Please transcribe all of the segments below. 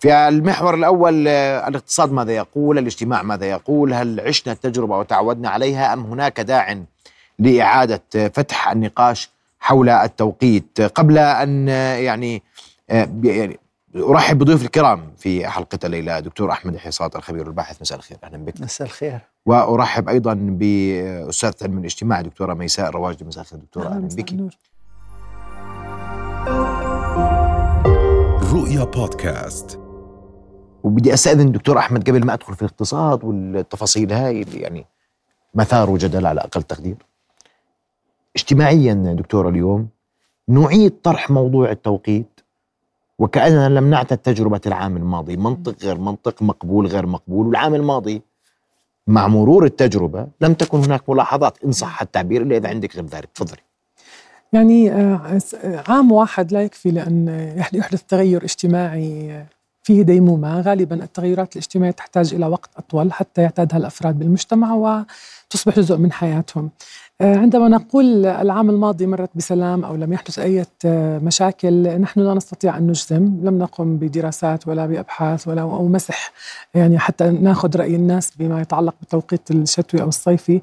في المحور الأول آه، الاقتصاد ماذا يقول؟ الاجتماع ماذا يقول؟ هل عشنا التجربة وتعودنا عليها؟ أم هناك داع لإعادة فتح النقاش حول التوقيت؟ قبل أن آه، يعني آه، يعني أرحب بضيوف الكرام في حلقة الليلة دكتور أحمد حصاد الخبير الباحث مساء الخير. أهلا بك. مساء الخير. وأرحب أيضا بأستاذة علم الاجتماع دكتورة ميساء الرواجدي مساء الخير دكتورة. أهلا بك. رؤيا بودكاست. وبدي استاذن دكتور أحمد قبل ما أدخل في الاقتصاد والتفاصيل هاي اللي يعني مثار جدل على أقل تقدير. اجتماعيا دكتور اليوم نعيد طرح موضوع التوقيت وكأننا لم نعتد تجربة العام الماضي. منطق غير منطق مقبول غير مقبول. والعام الماضي مع مرور التجربة لم تكن هناك ملاحظات إن صح التعبير إلا إذا عندك غير ذلك تفضلي. يعني آه، عام واحد لا يكفي لأن يحدث تغير اجتماعي فيه ديمومة. غالبا التغيرات الاجتماعية تحتاج إلى وقت أطول حتى يعتادها الأفراد بالمجتمع وتصبح جزء من حياتهم. آه، عندما نقول العام الماضي مرت بسلام أو لم يحدث أي مشاكل نحن لا نستطيع أن نجزم، لم نقم بدراسات ولا بأبحاث ولا أو مسح. يعني حتى ناخذ رأي الناس بما يتعلق بالتوقيت الشتوي أو الصيفي،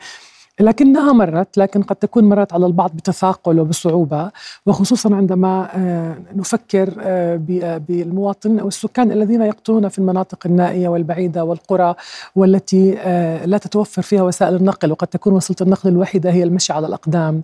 لكنها مرت لكن قد تكون مرت على البعض بتثاقل وبصعوبة. وخصوصا عندما آه، نفكر آه، آه، بالمواطنين أو السكان الذين يقطنون في المناطق النائية والبعيدة والقرى والتي لا تتوفر فيها وسائل النقل وقد تكون وسيلة النقل الوحيدة هي المشي على الأقدام.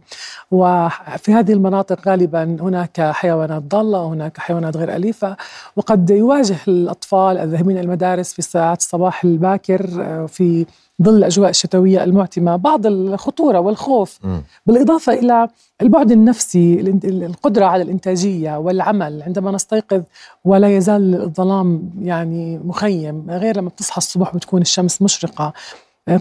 وفي هذه المناطق غالبا هناك حيوانات ضالة وهناك حيوانات غير أليفة وقد يواجه الأطفال الذاهبين إلى المدارس في ساعات الصباح الباكر في ظل الأجواء الشتوية المعتمة بعض الخطورة والخوف. م. بالإضافة إلى البعد النفسي القدرة على الإنتاجية والعمل. عندما نستيقظ ولا يزال الظلام يعني مخيم غير لما بتصحى الصبح بتكون الشمس مشرقة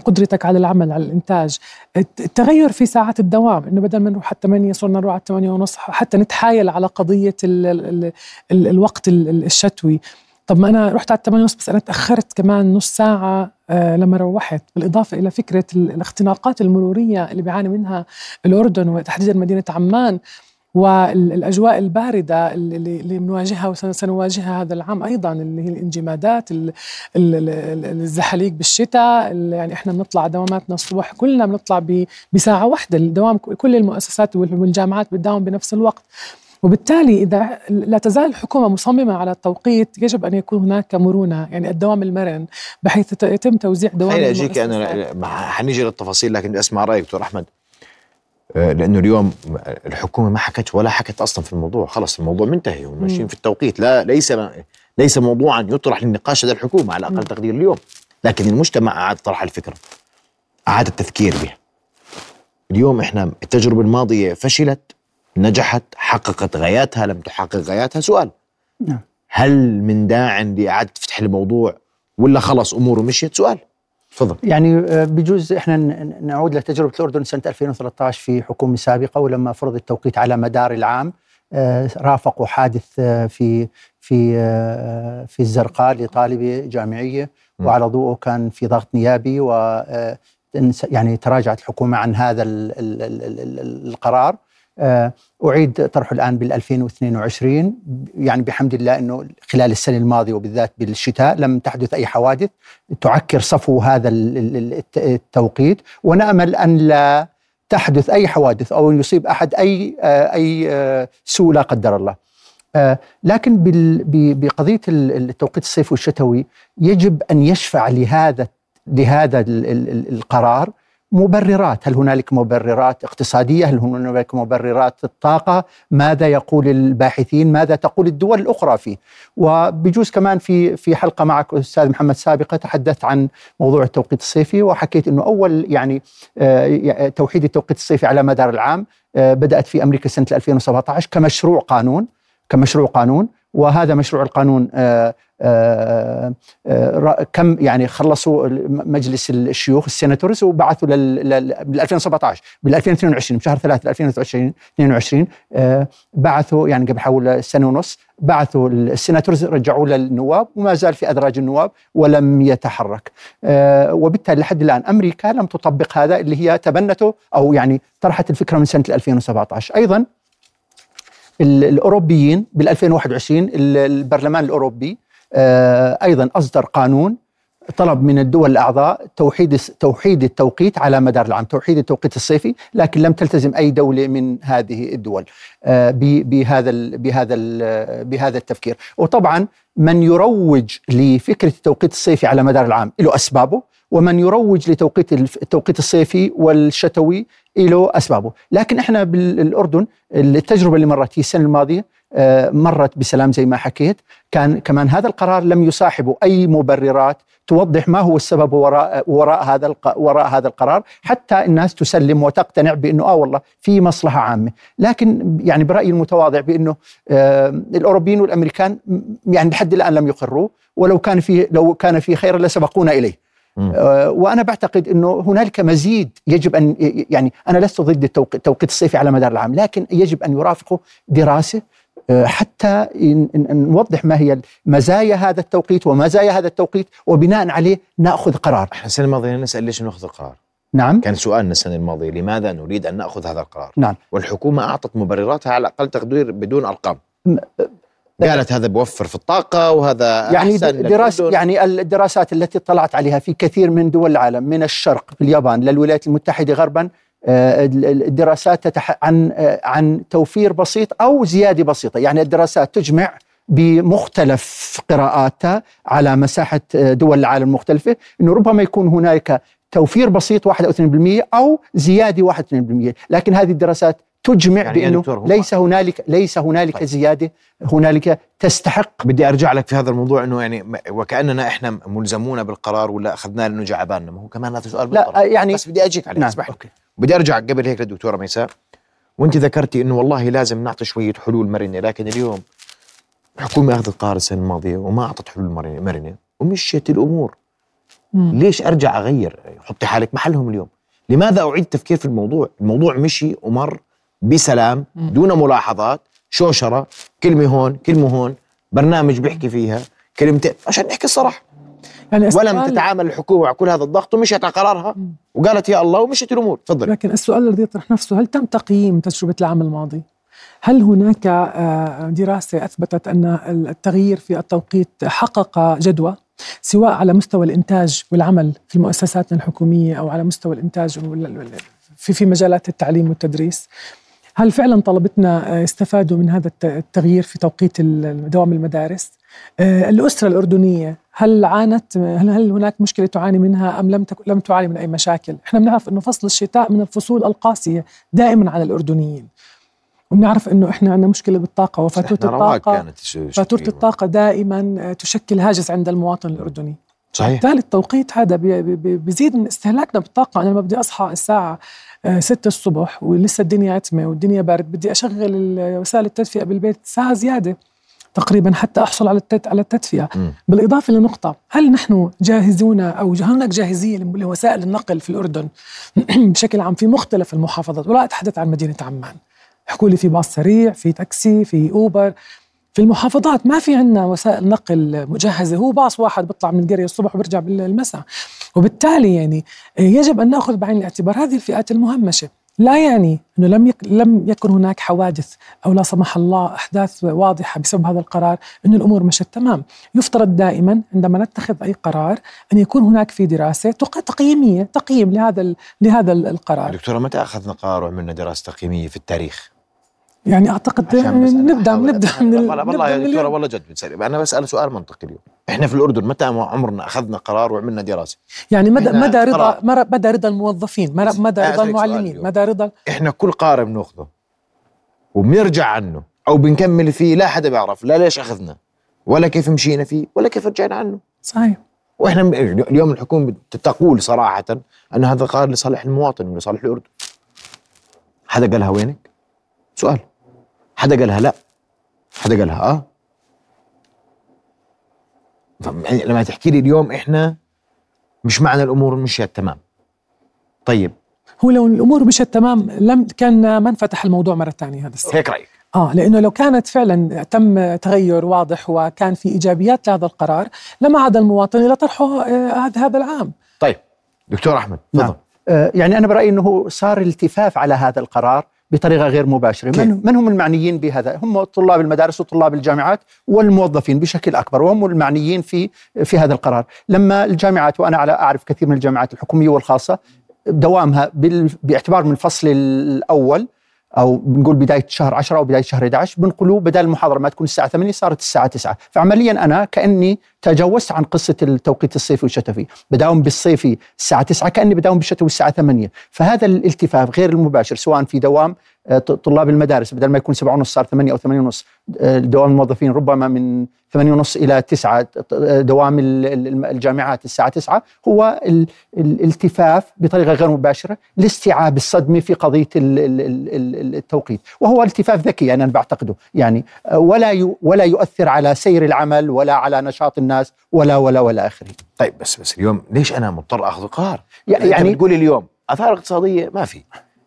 قدرتك على العمل على الإنتاج. التغير في ساعات الدوام إنه بدل ما نروح على 8 صرنا نروح على 8 ونص حتى نتحايل على قضية ال ال ال الوقت الشتوي. طب ما أنا رحت على 8 ونص بس أنا تأخرت كمان نص ساعة آه لما روحت. بالإضافة إلى فكرة الاختناقات المرورية اللي بيعاني منها الأردن وتحديدا مدينة عمان والأجواء الباردة اللي, بنواجهها وسنواجهها هذا العام أيضا اللي هي الانجمادات الزحاليق بالشتاء يعني إحنا بنطلع دواماتنا الصبح كلنا بنطلع بساعة واحدة. الدوام كل المؤسسات والجامعات بتداوم بنفس الوقت. وبالتالي إذا لا تزال الحكومة مصممة على التوقيت يجب أن يكون هناك مرونة يعني الدوام المرن بحيث يتم توزيع دوام خليني أجيك أنا حنيجي للتفاصيل لكن أسمع رأيك دكتور أحمد. آه، لأنه اليوم الحكومة ما حكت ولا حكت أصلا في الموضوع خلص الموضوع منتهي وماشيين في التوقيت. لا ليس ليس موضوعا يطرح للنقاش لدى الحكومة على أقل تقدير اليوم. لكن المجتمع أعاد طرح الفكرة أعاد التفكير بها. اليوم إحنا التجربة الماضية فشلت نجحت حققت غاياتها لم تحقق غاياتها. سؤال. نعم. هل من داع لإعادة فتح الموضوع ولا خلص أموره مشيت؟ سؤال. تفضل. يعني آه، بجوز إحنا نعود لتجربة الأردن سنة 2013 في حكومة سابقة ولما فرض التوقيت على مدار العام آه، رافقوا حادث آه، في في في الزرقاء لطالبه جامعية وعلى ضوءه كان في ضغط نيابي و يعني تراجعت الحكومة عن هذا القرار. آه، أعيد طرحه الآن بال 2022 يعني بحمد الله أنه خلال السنة الماضية وبالذات بالشتاء لم تحدث أي حوادث تعكر صفو هذا التوقيت. ونأمل أن لا تحدث أي حوادث أو أن يصيب أحد أي آه، أي آه، سوء لا قدر الله. لكن بقضية التوقيت الصيفي والشتوي يجب أن يشفع لهذا لهذا القرار. مبررات. هل هنالك مبررات اقتصادية؟ هل هنالك مبررات الطاقة؟ ماذا يقول الباحثين؟ ماذا تقول الدول الأخرى فيه؟ وبجوز كمان في في حلقة معك أستاذ محمد سابقة تحدثت عن موضوع التوقيت الصيفي وحكيت أنه أول يعني آه، توحيد التوقيت الصيفي على مدار العام آه، بدأت في أمريكا سنة 2017 كمشروع قانون كمشروع قانون وهذا مشروع القانون آه، كم يعني خلصوا مجلس الشيوخ ال senators وبعثوا بال 2017 بال 2022 بشهر 3 2022 بعثوا يعني قبل حول سنة ونص بعثوا ال senators رجعوا للنواب وما زال في أدراج النواب ولم يتحرك. وبالتالي لحد الآن أمريكا لم تطبق هذا اللي هي تبنته أو يعني طرحت الفكرة من سنة 2017 أيضا الأوروبيين بال 2021 البرلمان الأوروبي آه، أيضا أصدر قانون طلب من الدول الأعضاء توحيد توحيد التوقيت على مدار العام، توحيد التوقيت الصيفي، لكن لم تلتزم أي دولة من هذه الدول آه، بهذا ال بهذا ال بهذا التفكير، وطبعا من يروج لفكرة التوقيت الصيفي على مدار العام له أسبابه، ومن يروج لتوقيت التوقيت الصيفي والشتوي له أسبابه، لكن إحنا بالأردن التجربة اللي مرت هي السنة الماضية آه، مرت بسلام زي ما حكيت، كان كمان هذا القرار لم يصاحبه أي مبررات توضح ما هو السبب وراء وراء هذا وراء هذا القرار حتى الناس تسلم وتقتنع بأنه آه والله في مصلحة عامة، لكن يعني برأيي المتواضع بأنه آه الأوروبيين والأمريكان يعني لحد الآن لم يقروه ولو كان في لو كان في خير لسبقونا إليه. آه، وأنا بعتقد أنه هنالك مزيد يجب أن يعني أنا لست ضد التوق- التوقيت الصيفي على مدار العام لكن يجب أن يرافقه دراسة آه، حتى ن- ن- نوضح ما هي مزايا هذا التوقيت ومزايا هذا التوقيت وبناء عليه نأخذ قرار إحنا السنة الماضية نسأل ليش نأخذ القرار؟ نعم كان سؤالنا السنة الماضية لماذا نريد أن نأخذ هذا القرار؟ نعم والحكومة أعطت مبرراتها على أقل تقدير بدون أرقام. م- قالت هذا بوفر في الطاقة وهذا يعني للأردن. يعني الدراسات التي اطلعت عليها في كثير من دول العالم من الشرق في اليابان للولايات المتحدة غربا آه، الدراسات تتح عن آه، عن توفير بسيط أو زيادة بسيطة، يعني الدراسات تجمع بمختلف قراءاتها على مساحة آه، دول العالم المختلفه إنه ربما يكون هناك توفير بسيط 1 أو 2% أو زيادة 1 2%، لكن هذه الدراسات تجمع يعني بإنه ليس هنالك ليس هنالك طيب. زيادة هنالك تستحق. بدي أرجع لك في هذا الموضوع إنه يعني وكأننا إحنا ملزمون بالقرار ولا اخذناه لأنه جا عبالنا ما هو كمان هذا سؤال لا. آه، يعني بس بدي أجيك عليه نعم. اسمح لي. أوكي. بدي أرجع قبل هيك للدكتورة ميساء وأنت ذكرتي إنه والله لازم نعطي شوية حلول مرنة لكن اليوم الحكومة أخذت قرار السنة الماضية وما أعطت حلول مرنه ومشيت الأمور. مم. ليش أرجع أغير؟ حطي حالك محلهم اليوم. لماذا أعيد التفكير في الموضوع؟ الموضوع مشي ومر بسلام مم. دون ملاحظات شوشرة كلمة هون كلمة هون برنامج بيحكي فيها كلمتين عشان نحكي الصراحة. ولم السؤال- تتعامل الحكومة مع كل هذا الضغط ومشيت على قرارها. وقالت يا الله ومشيت الأمور تفضل لكن السؤال الذي يطرح نفسه هل تم تقييم تجربة العام الماضي؟ هل هناك آه، دراسة أثبتت أن التغيير في التوقيت حقق جدوى سواء على مستوى الإنتاج والعمل في مؤسساتنا الحكومية أو على مستوى وال- في في مجالات التعليم والتدريس؟ هل فعلا طلبتنا آه، استفادوا من هذا الت- التغيير في توقيت دوام المدارس؟ آه، الأسرة الأردنية هل عانت هل هل هناك مشكلة تعاني منها أم لم تك- لم تعاني من أي مشاكل؟ إحنا بنعرف إنه فصل الشتاء من الفصول القاسية دائما على الأردنيين. وبنعرف إنه إحنا عندنا مشكلة بالطاقة وفاتورة إحنا رواق الطاقة كانت فاتورة الطاقة دائما آه، تشكل هاجس عند المواطن الأردني. صحيح. بالتالي التوقيت هذا بي- بي- بيزيد من استهلاكنا بالطاقة. أنا لما بدي أصحى الساعة آه، ستة الصبح ولسه الدنيا عتمة والدنيا بارد بدي أشغل ال- وسائل التدفئة بالبيت ساعة زيادة. تقريبا حتى أحصل على على التدفئة. مم. بالإضافة لنقطة هل نحن جاهزون هل هناك جاهزية لوسائل النقل في الأردن؟ بشكل عام في مختلف المحافظات. ولا أتحدث عن مدينة عمان. احكوا لي في باص سريع في تاكسي في أوبر. في المحافظات ما في عندنا وسائل نقل مجهزة. هو باص واحد بيطلع من القرية الصبح وبرجع بالمساء. وبالتالي يعني يجب أن نأخذ بعين الاعتبار هذه الفئات المهمشة. لا يعني أنه لم يك لم يكن هناك حوادث أو لا سمح الله أحداث واضحة بسبب هذا القرار أن الأمور مشت تمام يفترض دائما عندما نتخذ أي قرار أن يكون هناك في دراسة تق- تقييمية تقييم لهذا لهذا ال- القرار دكتورة متى أخذنا قرار وعملنا دراسة تقييمية في التاريخ؟ يعني أحاول نبدأ أفهم. من ال- والله يا اليوم. والله جد بتسألي أنا بسأل سؤال منطقي اليوم. إحنا في الأردن متى عمرنا أخذنا قرار وعملنا دراسة؟ يعني مدى مدى رضا مدى رضا الموظفين؟ مدى رضا المعلمين. مدى رضا إحنا كل قرار بنأخذه وبنرجع عنه أو بنكمل فيه لا حدا بيعرف. لا ليش أخذنا؟ ولا كيف مشينا فيه ولا كيف رجعنا عنه. صحيح. وإحنا اليوم الحكومة تقول صراحة أن هذا قرار لصالح المواطن ولصالح الأردن. حدا قالها وينك؟ سؤال. حدا قالها لا. حدا قالها آه. يعني لما تحكي لي اليوم إحنا مش معنى الأمور مشيت تمام. طيب. هو لو الأمور مشت تمام لم كان ما انفتح الموضوع مرة ثانية هذا السؤال. هيك رأيك. آه لأنه لو كانت فعلا تم تغير واضح وكان في إيجابيات لهذا القرار لما عاد المواطن إلى طرحه آه، هذا هذا العام. طيب. دكتور أحمد نعم. تفضل آه، يعني أنا برأيي أنه صار التفاف على هذا القرار. بطريقة غير مباشرة؟ من, من هم المعنيين بهذا؟ هم طلاب المدارس وطلاب الجامعات والموظفين بشكل أكبر وهم المعنيين في في هذا القرار. لما الجامعات وأنا على أعرف كثير من الجامعات الحكومية والخاصة دوامها باعتبار من الفصل الأول أو بنقول بداية شهر 10 أو بداية شهر 11 بنقلوه بدل المحاضرة ما تكون الساعة 8 صارت الساعة 9 فعمليا أنا كأني تجاوزت عن قصة التوقيت الصيفي والشتوي. بداوم بالصيفي الساعة 9 كأني بداوم بالشتوي الساعة 8 فهذا الالتفاف غير المباشر سواء في دوام طلاب المدارس بدل ما يكون 7 ونص صار 8 أو 8 ونص آه، دوام الموظفين ربما من 8 ونص إلى 9 ت- ت- دوام ال- ال- الجامعات الساعة 9 هو ال- الالتفاف بطريقة غير مباشرة لاستيعاب الصدمة في ال- التوقيت. وهو التفاف ذكي يعني أنا بعتقده. يعني آه، ولا ولا يؤثر على سير العمل ولا على نشاط الناس ولا ولا ولا آخره. طيب بس بس اليوم ليش أنا مضطر آخذ قرار؟ يعني- بتقولي اليوم أثار اقتصادية ما في.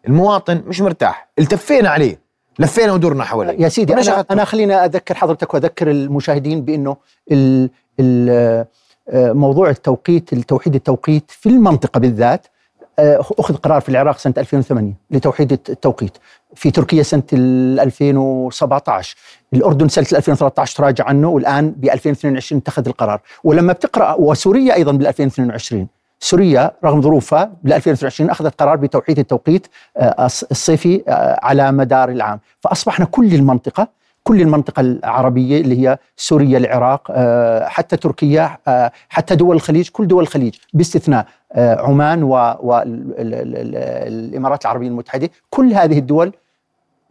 المواطن مش مرتاح. التفينا عليه. لفينا ودورنا حواليه. يا سيدي أنا أخذته؟ أنا خليني أذكر حضرتك وأذكر المشاهدين بأنه ال ال آه، موضوع التوقيت التوحيد التوقيت في المنطقة بالذات آه، أخذ قرار في العراق سنة 2008 لتوحيد التوقيت. في تركيا سنة ال 2017 الأردن سنة 2013 تراجع عنه والآن ب 2022 اتخذ القرار. ولما بتقرأ وسوريا أيضا بال 2022 سوريا رغم ظروفها بال 2022 أخذت قرار بتوحيد التوقيت آه، الص- الصيفي آه، على مدار العام. فأصبحنا كل المنطقة كل المنطقة العربية اللي هي سوريا العراق آه، حتى تركيا حتى دول الخليج كل دول الخليج باستثناء عمان والإمارات العربية المتحدة. كل هذه الدول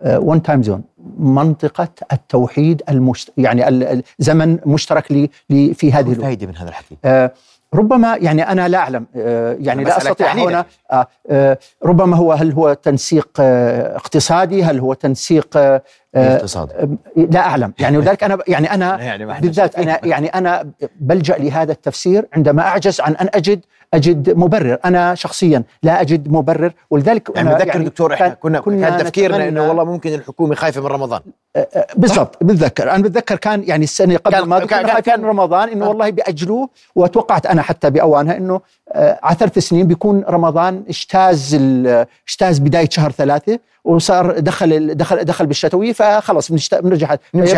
one time zone منطقة التوحيد المشت... يعني ال- ال- زمن مشترك ل... ل... في هذه. الفائده من هذا الحكي. آه، ربما يعني أنا لا أعلم آه، يعني لا أستطيع هنا. آه، آه، ربما هو هل هو تنسيق اقتصادي هل هو تنسيق آه، آه، آه، لا أعلم. يعني ولذلك أنا يعني أنا يعني ما بالذات. أنا يعني أنا بلجأ لهذا التفسير عندما أعجز عن أن أجد أجد مبرر. أنا شخصيا لا أجد مبرر. ولذلك يعني بتذكر دكتور إحنا كنا, كان تفكيرنا إنه والله ممكن الحكومة خايفة من رمضان. بالضبط. بتذكر. أنا بتذكر كان يعني السنة قبل كان- الماضيه كان- كان كان- كان- رمضان إنه آه. والله بياجلوه وتوقعت أنا حتى بأوانها إنه آه، على ثلاث سنين بيكون رمضان اجتاز اجتاز بداية شهر ثلاثة. وصار دخل دخل دخل بالشتوي فخلص بنرجع.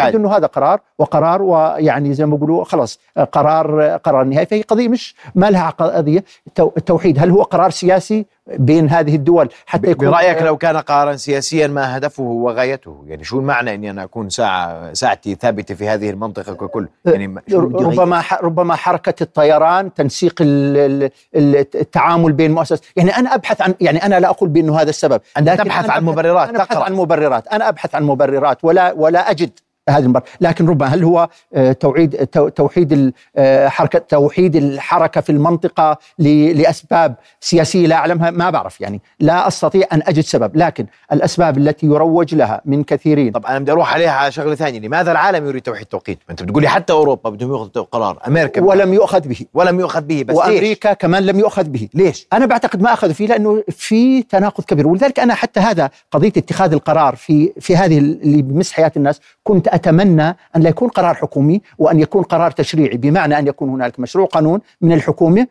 يبدو إنه هذا قرار وقرار ويعني زي ما بيقولوا خلاص آه، قرار قرار نهائي. فهي قضية مش ما لها قضية. التو- التوحيد هل هو قرار سياسي؟ بين هذه الدول حتى يكون برأيك آه، لو كان قرارا سياسيا ما هدفه وغايته؟ يعني شو المعنى إني أنا أكون ساعه ساعتي ثابتة في هذه المنطقة ككل؟ يعني بدي أغير؟ ربما ربما حركة الطيران تنسيق ال- ال- التعامل بين مؤسسات. يعني أنا أبحث عن يعني أنا لا أقول بأنه هذا السبب أنت تبحث أنا عن أبحث- مبررات، أنا أبحث تقرأ. عن مبررات. أنا أبحث عن مبررات ولا ولا أجد. هذه المبرر لكن ربما هل هو آه، توعيد تو- توحيد آه، حركة توحيد الحركة في المنطقة ل- لأسباب سياسية لا أعلمها؟ ما بعرف يعني. لا أستطيع أن أجد سبب. لكن الأسباب التي يروج لها من كثيرين. طب أنا بدي أروح عليها على شغلة ثانية. لماذا العالم يريد توحيد توقيت أنت بتقولي حتى أوروبا بدهم يأخذوا قرار. أمريكا ولم يؤخذ به. ولم يؤخذ به. بس ليش؟ وأمريكا كمان لم يؤخذ به. ليش؟ أنا بعتقد ما أخذوا فيه لأنه في تناقض كبير. ولذلك أنا حتى هذا قضية اتخاذ القرار في في هذه اللي بمس حياة الناس كنت أتمنى أن لا يكون قرار حكومي وأن يكون قرار تشريعي بمعنى أن يكون هناك مشروع قانون من الحكومة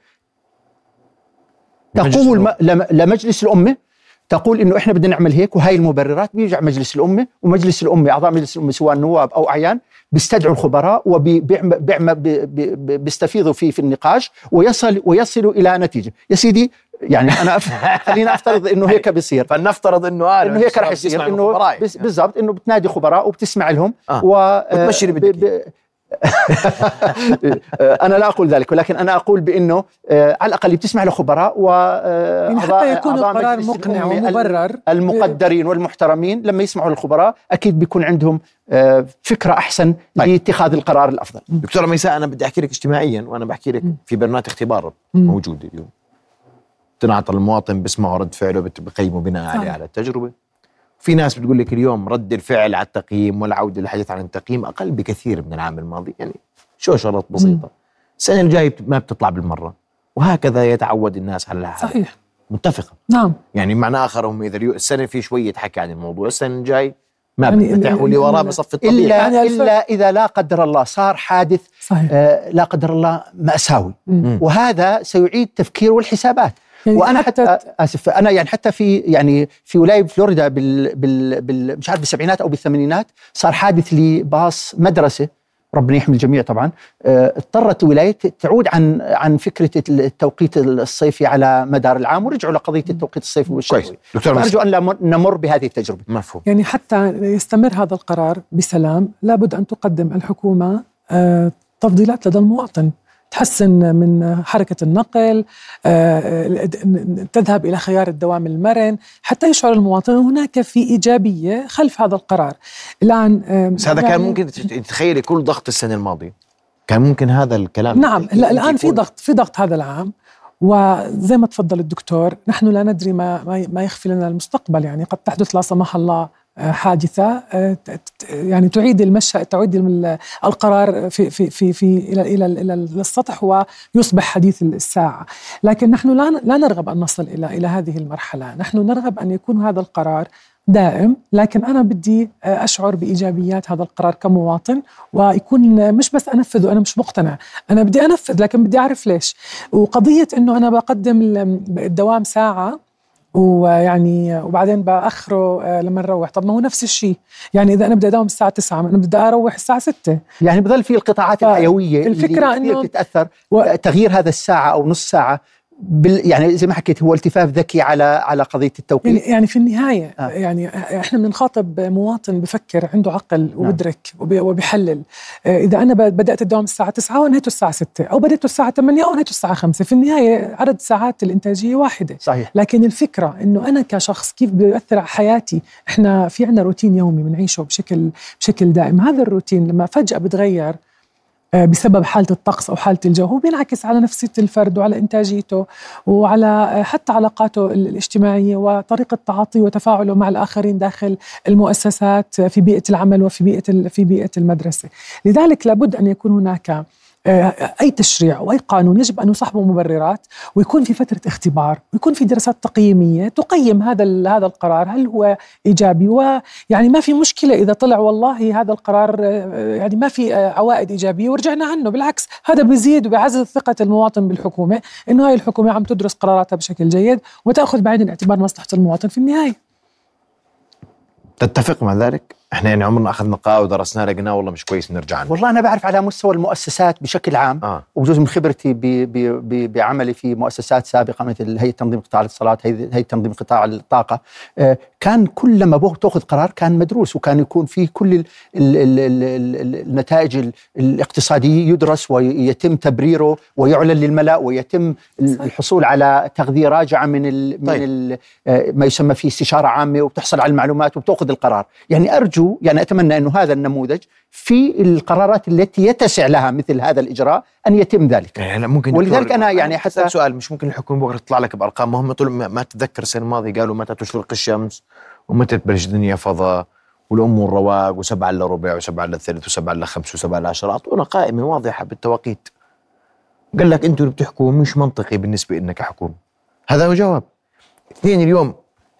مجلس تقول الأمة. لمجلس الأمة تقول إنه إحنا بدنا نعمل هيك وهي المبررات بيرجع مجلس الأمة ومجلس الأمة أعضاء مجلس الأمة سواء نواب أو أعيان بيستدعوا الخبراء وبيستفيضوا فيه في النقاش ويصل ويصلوا إلى نتيجة يا سيدي يعني أنا أف... خلينا أفترض إنه هيك بيصير. فلنفترض إنه آه إنه هيك رح يصير. إنه بس بالضبط إنه بتنادي خبراء وبتسمع لهم آه. و وتمشي اللي بدك ب... أنا لا أقول ذلك ولكن أنا أقول بإنه آه، على الأقل بتسمع لخبراء و آه، يعني حتى يكون القرار مقنع ومبرر. المقدرين والمحترمين لما يسمعوا للخبراء أكيد بيكون عندهم فكرة أحسن طيب. لاتخاذ القرار الأفضل. دكتوره ميساء أنا بدي أحكي لك اجتماعيا وأنا بحكي لك في برنامج اختبار. موجود اليوم. تنعطى المواطن بسمعه رد فعله بقيمه بناء عليه. على التجربه في ناس بتقول لك اليوم رد الفعل على التقييم والعودة للحديث عن التقييم أقل بكثير من العام الماضي يعني شو شغلات بسيطة. السنة الجاية ما بتطلع بالمرة وهكذا يتعود الناس على هذا صحيح. متفقة. نعم. يعني معنى آخر هم إذا السنة في شوية حكي عن الموضوع السنة الجاي ما يعني ال- واللي ال- وراه بصف الطبيعي. الا يعني إلا إذا لا قدر الله صار حادث صحيح. آه، لا قدر الله مأساوي. مم. وهذا سيعيد تفكير والحسابات. وأنا حتى, آسف أنا يعني حتى في يعني في ولاية فلوريدا بال, بال, بال مش عارف بالسبعينات أو بالثمانينات صار حادث لباص مدرسة ربنا يحمي الجميع طبعا آه، اضطرت الولايه تعود عن عن فكرة التوقيت الصيفي على مدار العام ورجعوا لقضية التوقيت الصيفي والشتوي. دكتور ارجو أن نمر بهذه التجربة. مفهوم. يعني حتى يستمر هذا القرار بسلام لابد أن تقدم الحكومة آه، تفضيلات لدى المواطن. تحسن من حركة النقل آه، تذهب إلى خيار الدوام المرن حتى يشعر المواطن هناك في إيجابية خلف هذا القرار. الآن بس هذا كان يعني ممكن تتخيلي كل ضغط السنة الماضية؟ كان ممكن هذا الكلام؟ نعم لا الآن في ضغط في ضغط هذا العام. وزي ما تفضل الدكتور نحن لا ندري ما ما يخفي لنا المستقبل. يعني قد تحدث لا سمح الله حادثة آه، يعني تعيد المشهد تعيد القرار في في في, في إلى إلى إلى السطح ويصبح حديث الساعة، لكن نحن لا لا نرغب أن نصل إلى إلى هذه المرحلة، نحن نرغب أن يكون هذا القرار دائم لكن أنا بدي أشعر بإيجابيات هذا القرار كمواطن ويكون مش بس أنفذ وأنا مش مقتنع. أنا بدي أنفذ لكن بدي أعرف ليش. وقضية إنه أنا بقدم الدوام ساعة ويعني وبعدين باخره آه، لما نروح. طب ما هو نفس الشيء. يعني إذا أنا بدي أداوم الساعة 9 أنا بدي أروح الساعة 6 يعني بضل في القطاعات الحيوية الفكرة إنه بتتأثر. و... تغيير هذا الساعة أو نص ساعة بال يعني زي ما حكيت هو التفاف ذكي على على قضية التوقيت. يعني, يعني في النهاية آه. يعني إحنا بنخاطب مواطن بفكر عنده عقل نعم. وبدرك وبيحلل. آه، إذا أنا بدأت الدوام الساعة 9 وانهيته الساعة 6 أو بديته الساعة 8 أو انهيته الساعة 5 في النهاية عدد ساعات الإنتاجية واحدة. صحيح. لكن الفكرة إنه أنا كشخص كيف بيأثر على حياتي إحنا في عندنا روتين يومي بنعيشه بشكل بشكل دائم. هذا الروتين لما فجأة بتغير بسبب حالة الطقس أو حالة الجو. هو بينعكس على نفسية الفرد وعلى إنتاجيته وعلى آه، حتى علاقاته الاجتماعية وطريقة تعاطيه وتفاعله مع الآخرين داخل المؤسسات في بيئة العمل وفي بيئة في بيئة المدرسة. لذلك لابد أن يكون هناك آه، أي تشريع أو أي قانون يجب أن يصاحبه مبررات ويكون في فترة اختبار ويكون في دراسات تقييمية تقيم هذا هذا القرار هل هو إيجابي ويعني ما في مشكلة إذا طلع والله هذا القرار آه، يعني ما في آه، عوائد إيجابية ورجعنا عنه بالعكس هذا بيزيد وبيعزز ثقة المواطن بالحكومة إنه هاي الحكومة عم تدرس قراراتها بشكل جيد وتأخذ بعين الاعتبار مصلحة المواطن في النهاية تتفق مع ذلك؟ إحنا يعني عمرنا أخذنا قاء ودرسناه لقيناه والله مش كويس نرجع عنه. والله أنا بعرف على مستوى المؤسسات بشكل عام آه. وجزء من خبرتي بعملي في مؤسسات سابقة مثل هيئة تنظيم قطاع الاتصالات هيئه تنظيم قطاع الطاقة آه كان كل لما تأخذ قرار كان مدروس وكان يكون فيه كل ال ال ال ال النتائج الاقتصادية يدرس ويتم تبريره ويعلن للملأ ويتم الحصول على تغذية راجعة من ال طيب. من ال آه، ما يسمى فيه استشارة عامة وبتحصل على المعلومات وبتأخذ القرار، يعني أرجو يعني أتمنى انه هذا النموذج في القرارات التي يتسع لها مثل هذا الإجراء أن يتم ذلك. يعني ممكن ولذلك أنا يعني حتى سؤال مش ممكن الحكومة بكره تطلع لك بأرقام؟ مهمه طول ما تتذكر السنة الماضية قالوا متى تشرق الشمس ومتى تبلش الدنيا فضاء والأمور رواق وسبعة إلا ربع وسبعة إلا ثلث وسبعة إلا خمس وسبعة إلا عشرة. أعطونا قائمة واضحة بالتوقيت. قال لك أنتم اللي بتحكوا مش منطقي بالنسبة لنا كحكومة. هذا هو جواب. اثنين اليوم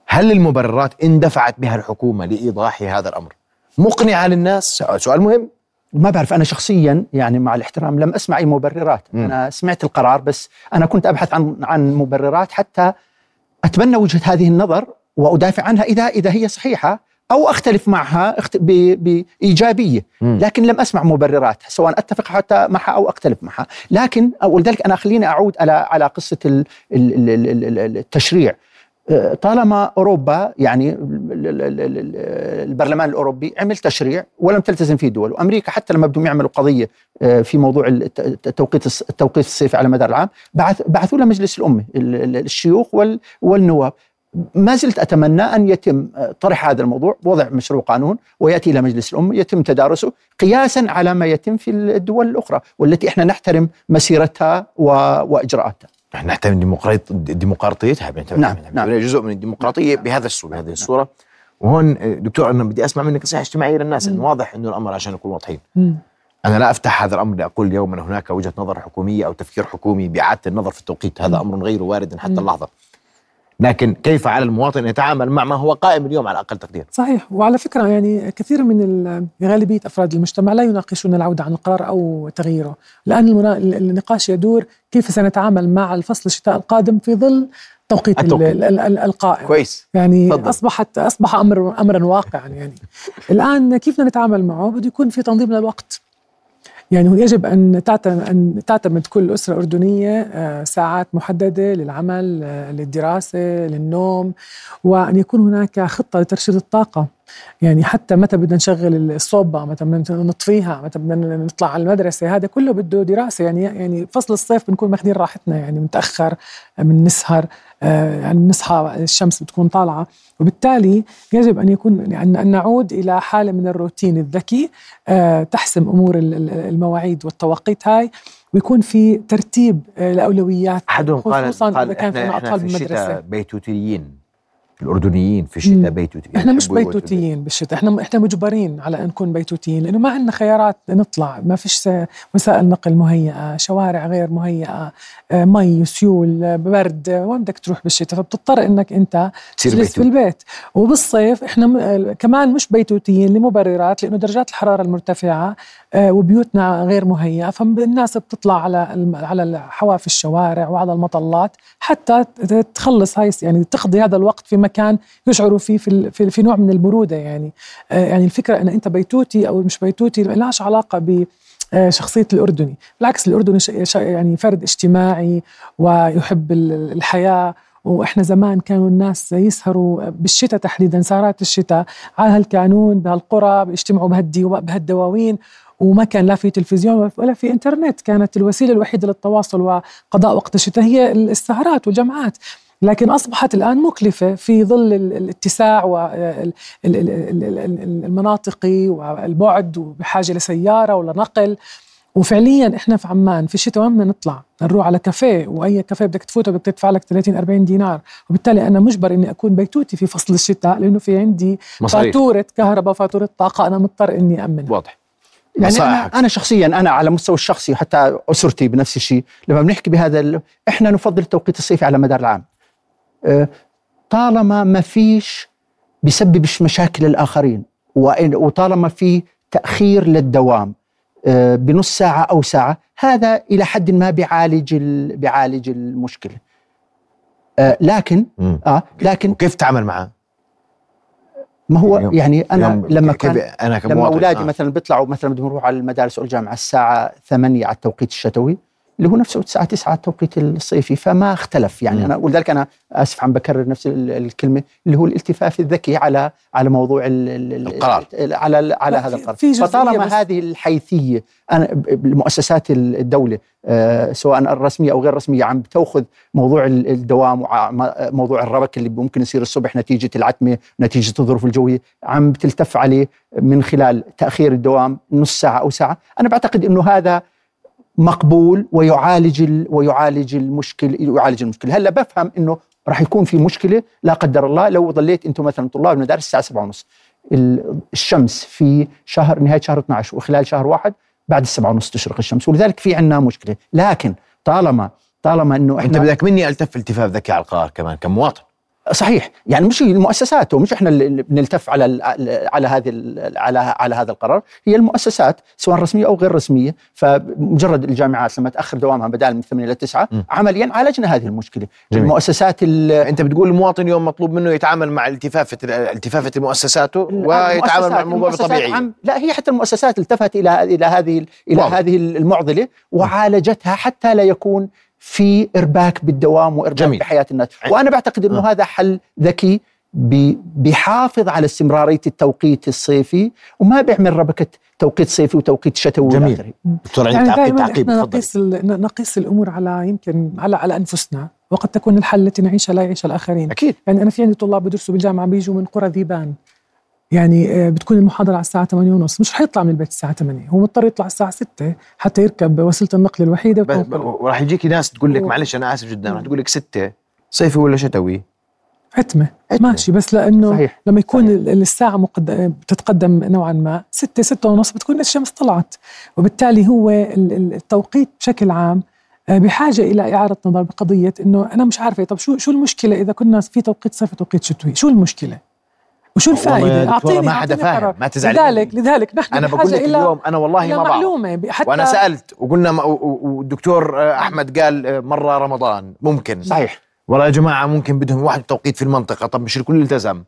هل المبررات اندفعت بها الحكومة لإيضاح هذا الأمر؟ مقنعة للناس؟ سؤال مهم. ما بعرف أنا شخصيا يعني مع الاحترام لم أسمع أي مبررات. م. أنا سمعت القرار بس أنا كنت أبحث عن عن مبررات حتى أتبنى وجهة هذه النظر وأدافع عنها اذا إذا هي صحيحة أو أختلف معها بإيجابية. لكن لم أسمع مبررات سواء أتفق حتى معها أو أختلف معها. لكن ولذلك أنا خليني أعود على على قصة التشريع. طالما أوروبا يعني البرلمان الأوروبي عمل تشريع ولم تلتزم فيه دول وأمريكا حتى لما بدهم يعملوا قضية آه، في موضوع التوقيت التوقيت الصيفي على مدار العام بعث بعثوا لها مجلس الامه الشيوخ والنواب ما زلت أتمنى أن يتم آه، طرح هذا الموضوع وضع مشروع قانون ويأتي إلى مجلس الأمة يتم تدارسه قياسا على ما يتم في الدول الأخرى والتي إحنا نحترم مسيرتها وإجراءاتها. نحن نحترم ديمقراطيتها نعم نعم. جزء من الديمقراطية بهذا الصورة بهذه الصورة. وهون آه، دكتور أنا بدي أسمع منك نصيحة اجتماعية للناس انه واضح إنه الأمر عشان نكون واضحين. أنا لا أفتح هذا الأمر لأقول اليوم ان هناك وجهة نظر حكومية أو تفكير حكومي باعاده النظر في التوقيت. هذا أمر غير وارد حتى اللحظة. لكن كيف على المواطن أن يتعامل مع ما هو قائم اليوم على أقل تقدير؟ صحيح. وعلى فكرة يعني كثير من ال- غالبية أفراد المجتمع لا يناقشون العودة عن القرار أو تغييره لأن المنا- النقاش يدور كيف سنتعامل مع الفصل الشتاء القادم في ظل توقيت القائم. كويس. يعني تفضل. اصبحت أصبح أمر امرا واقعا يعني. الآن كيف نتعامل معه؟ بده يكون في تنظيم للوقت. يعني يجب أن تعتمد أن تعتمد كل أسرة أردنية آه، ساعات محددة للعمل آه، للدراسة للنوم وأن يكون هناك خطة لترشيد الطاقة. يعني حتى متى بدنا نشغل الصوبة متى بدنا نطفيها متى بدنا نطلع على المدرسة هذا كله بده دراسة. يعني يعني فصل الصيف بنكون ماخذين راحتنا يعني متأخر من نسهر آه، يعني بنصحى الشمس بتكون طالعة. وبالتالي يجب أن يكون أن أن نعود إلى حالة من الروتين الذكي آه، تحسم أمور ال- ال- المواعيد والتوقيت هاي ويكون في ترتيب آه، الأولويات أحدهم قال خصوصا قال إذا كان في أطفال في بالمدرسة بيتوتيين الأردنيين في الشتاء. بيتوتيين إحنا مش. بيتوتيين بالشتاء إحنا إحنا مجبرين على أن نكون بيتوتيين لأنه ما عندنا خيارات نطلع ما فيش وسائل نقل مهيئة شوارع غير مهيئة آه، مي سيول آه، برد وين بدك تروح بالشتاء فبتضطر إنك أنت تجلس في. البيت وبالصيف إحنا كمان مش بيتوتيين لمبررات لأنه درجات الحرارة المرتفعة آه، وبيوتنا غير مهيئة فالناس بتطلع على على حواف الشوارع وعلى المطلات حتى تخلص هاي يعني تقضي هذا الوقت في مكان يشعروا فيه في في, في نوع من البرودة يعني. آه، يعني الفكرة ان أنت بيتوتي أو مش بيتوتي ما لهاش علاقة ب آه، شخصية الأردني. بالعكس الأردني يعني فرد اجتماعي ويحب ال- الحياة. وإحنا زمان كانوا الناس يسهروا بالشتاء تحديدا سهرات الشتاء على هالكانون بهالقرى بيجتمعوا بهالدواوين. وما كان لا في تلفزيون ولا في إنترنت. كانت الوسيلة الوحيدة للتواصل وقضاء وقت الشتاء هي السهرات والجمعات. لكن أصبحت الآن مكلفة في ظل ال- الاتساع والمناطقي والبعد وبحاجه لسيارة ولا نقل وفعليا إحنا في عمان في الشتاء وين بدنا نطلع؟ نروح على كافيه وأي كافيه بدك تفوته بدك تدفع لك 30 40 دينار وبالتالي أنا مجبر إني أكون بيتوتي في فصل الشتاء لأنه في عندي مصاريف فاتورة كهرباء فاتوره طاقة أنا مضطر إني أمنها واضح يعني أنا. أنا شخصيا أنا على مستوى الشخصي وحتى أسرتي بنفس الشيء لما بنحكي بهذا. إحنا نفضل التوقيت الصيفي على مدار العام طالما ما فيش بيسببش مشاكل الاخرين وإن- وطالما في تأخير للدوام أه، بنص ساعة أو ساعة هذا إلى حد ما بيعالج ال... بيعالج المشكلة أه، لكن مم. آه لكن وكيف تتعامل معه؟ ما هو يعني أنا لما كان أنا لما أولادي آه. مثلا بيطلعوا مثلا بدهم يروحوا على المدارس والجامعة الساعة 8 على التوقيت الشتوي اللي هو نفسه الساعة 9 على التوقيت الصيفي فما اختلف يعني مم. أنا ولذلك أنا آسف عم بكرر نفس ال- الكلمة اللي هو الالتفاف الذكي على على موضوع ال ال القرار. ال- على ال- على هذا في- القرار فطالما هذه الحيثية أنا ب- المؤسسات ال- الدولة آه، سواء الرسمية أو غير رسمية عم بتأخذ موضوع ال- الدوام وموضوع الربك اللي ممكن يصير الصبح نتيجة العتمة نتيجة الظروف الجوية عم بتلتف عليه من خلال تأخير الدوام نص ساعة أو ساعة أنا بعتقد إنه هذا مقبول ويعالج ال- ويعالج المشكل يعالج المشكلة هلا بفهم إنه راح يكون في مشكلة لا قدر الله. لو ظليت أنتم مثلا طلاب المدارس الساعة 7:30 ال- الشمس في شهر نهاية شهر 12 وخلال شهر واحد بعد السبعة ونص تشرق الشمس. ولذلك في عندنا مشكلة. لكن طالما طالما إنه أنت إحنا بدك مني ألتف التفاف ذكي على القرار كمان كمواطن صحيح يعني مش المؤسسات ومش إحنا اللي بنلتف على على هذه على على هذا القرار هي المؤسسات سواء رسمية أو غير رسمية فمجرد الجامعات لما تأخر دوامها بدال من 8 إلى 9 م. عمليا عالجنا هذه المشكلة جميل. المؤسسات ال- أنت بتقول المواطن اليوم مطلوب منه يتعامل مع التفافه التفافة مؤسساته ويتعامل مع الموضوع بطبيعيه عم لا هي حتى المؤسسات التفت إلى إلى هذه إلى واضح. هذه المعضلة وعالجتها حتى لا يكون في إرباك بالدوام وإرباك جميل. بحياة الناس وأنا بعتقد إنه آه. هذا حل ذكي بي- بيحافظ على استمرارية التوقيت الصيفي وما بيعمل ربكة توقيت صيفي وتوقيت شتوي جميل. دكتور عندي يعني تعقيب دائما تعقيب نقيس نقيس الأمور على يمكن على على أنفسنا وقد تكون الحل التي نعيشها لا يعيشها الآخرين أكيد يعني أنا في عندي طلاب بدرسوا بالجامعة بيجوا من قرى ذيبان يعني آه، بتكون المحاضرة على الساعة 8 ونص. مش حيطلع من البيت الساعة 8 هو مضطر يطلع الساعة 6 حتى يركب وسيلة النقل قرى. وراح يجيك ناس تقول لك و- معلش أنا آسف جدا راح تقول لك ستة صيفي ولا شتوي؟ عتمة. عتمة. ماشي بس لأنه صحيح. لما يكون ال- الساعة مقد... بتتقدم نوعا ما 6 6 ونص بتكون الشمس طلعت وبالتالي هو ال- ال- التوقيت بشكل عام آه، بحاجة إلى اعاده نظر بقضية إنه أنا مش عارفة طب شو شو المشكلة إذا كنا في توقيت صيفي توقيت شتوي؟ شو المشكلة؟ وشو الفائدة؟ أعطيني ما حدا فاهم ما تزعل لذلك لذلك نحن أنا بقول لك اليوم أنا والله ما بعرف معلومة حتى وأنا سألت وقلنا والدكتور أحمد قال مرة رمضان. ممكن. صحيح. والله يا جماعة ممكن بدهم واحد توقيت في المنطقة. طب مش الكل التزم. آه،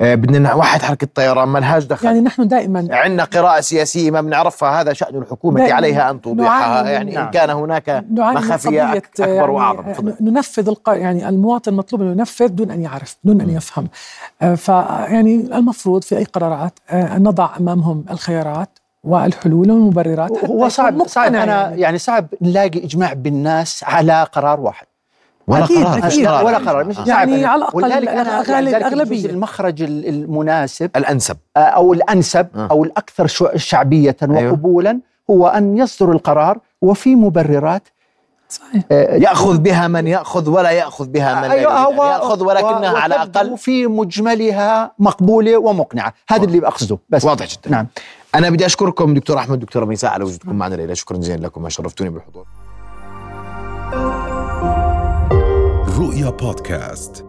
بدنا نوحد حركة طيران ما لهاش دخل. يعني نحن دائما عندنا قراءة سياسية ما بنعرفها هذا شأن الحكومة عليها أن توضحها يعني نعم. إن كان هناك مخافيه أكبر يعني وأعظم. ننفذ الق... يعني المواطن مطلوب انه ينفذ دون أن يعرف دون أن يفهم. آه، فيعني المفروض في أي قرارات آه، نضع أمامهم الخيارات والحلول والمبررات هو صعب صعب. أنا يعني. يعني صعب نلاقي إجماع بالناس على قرار واحد. ولا أكيد قرار أكيد قرار. ولا قرار. مش يعني على الأقل الأغلبية. المخرج المناسب الأنسب. آه، أو الأنسب آه. أو الأكثر شعبية أيوه. وقبولا هو أن يصدر القرار وفي مبررات صحيح. آه يأخذ بها من يأخذ ولا يأخذ بها من أيوة هو يعني يأخذ ولكنها على الأقل. في مجملها مقبولة ومقنعة. هذا اللي اقصده بس. واضح جدا. نعم. أنا بدي أشكركم دكتور أحمد دكتوره ميساء على وجودكم معنا الليلة شكرا جزيلا لكم شرفتوني بالحضور رؤيا بودكاست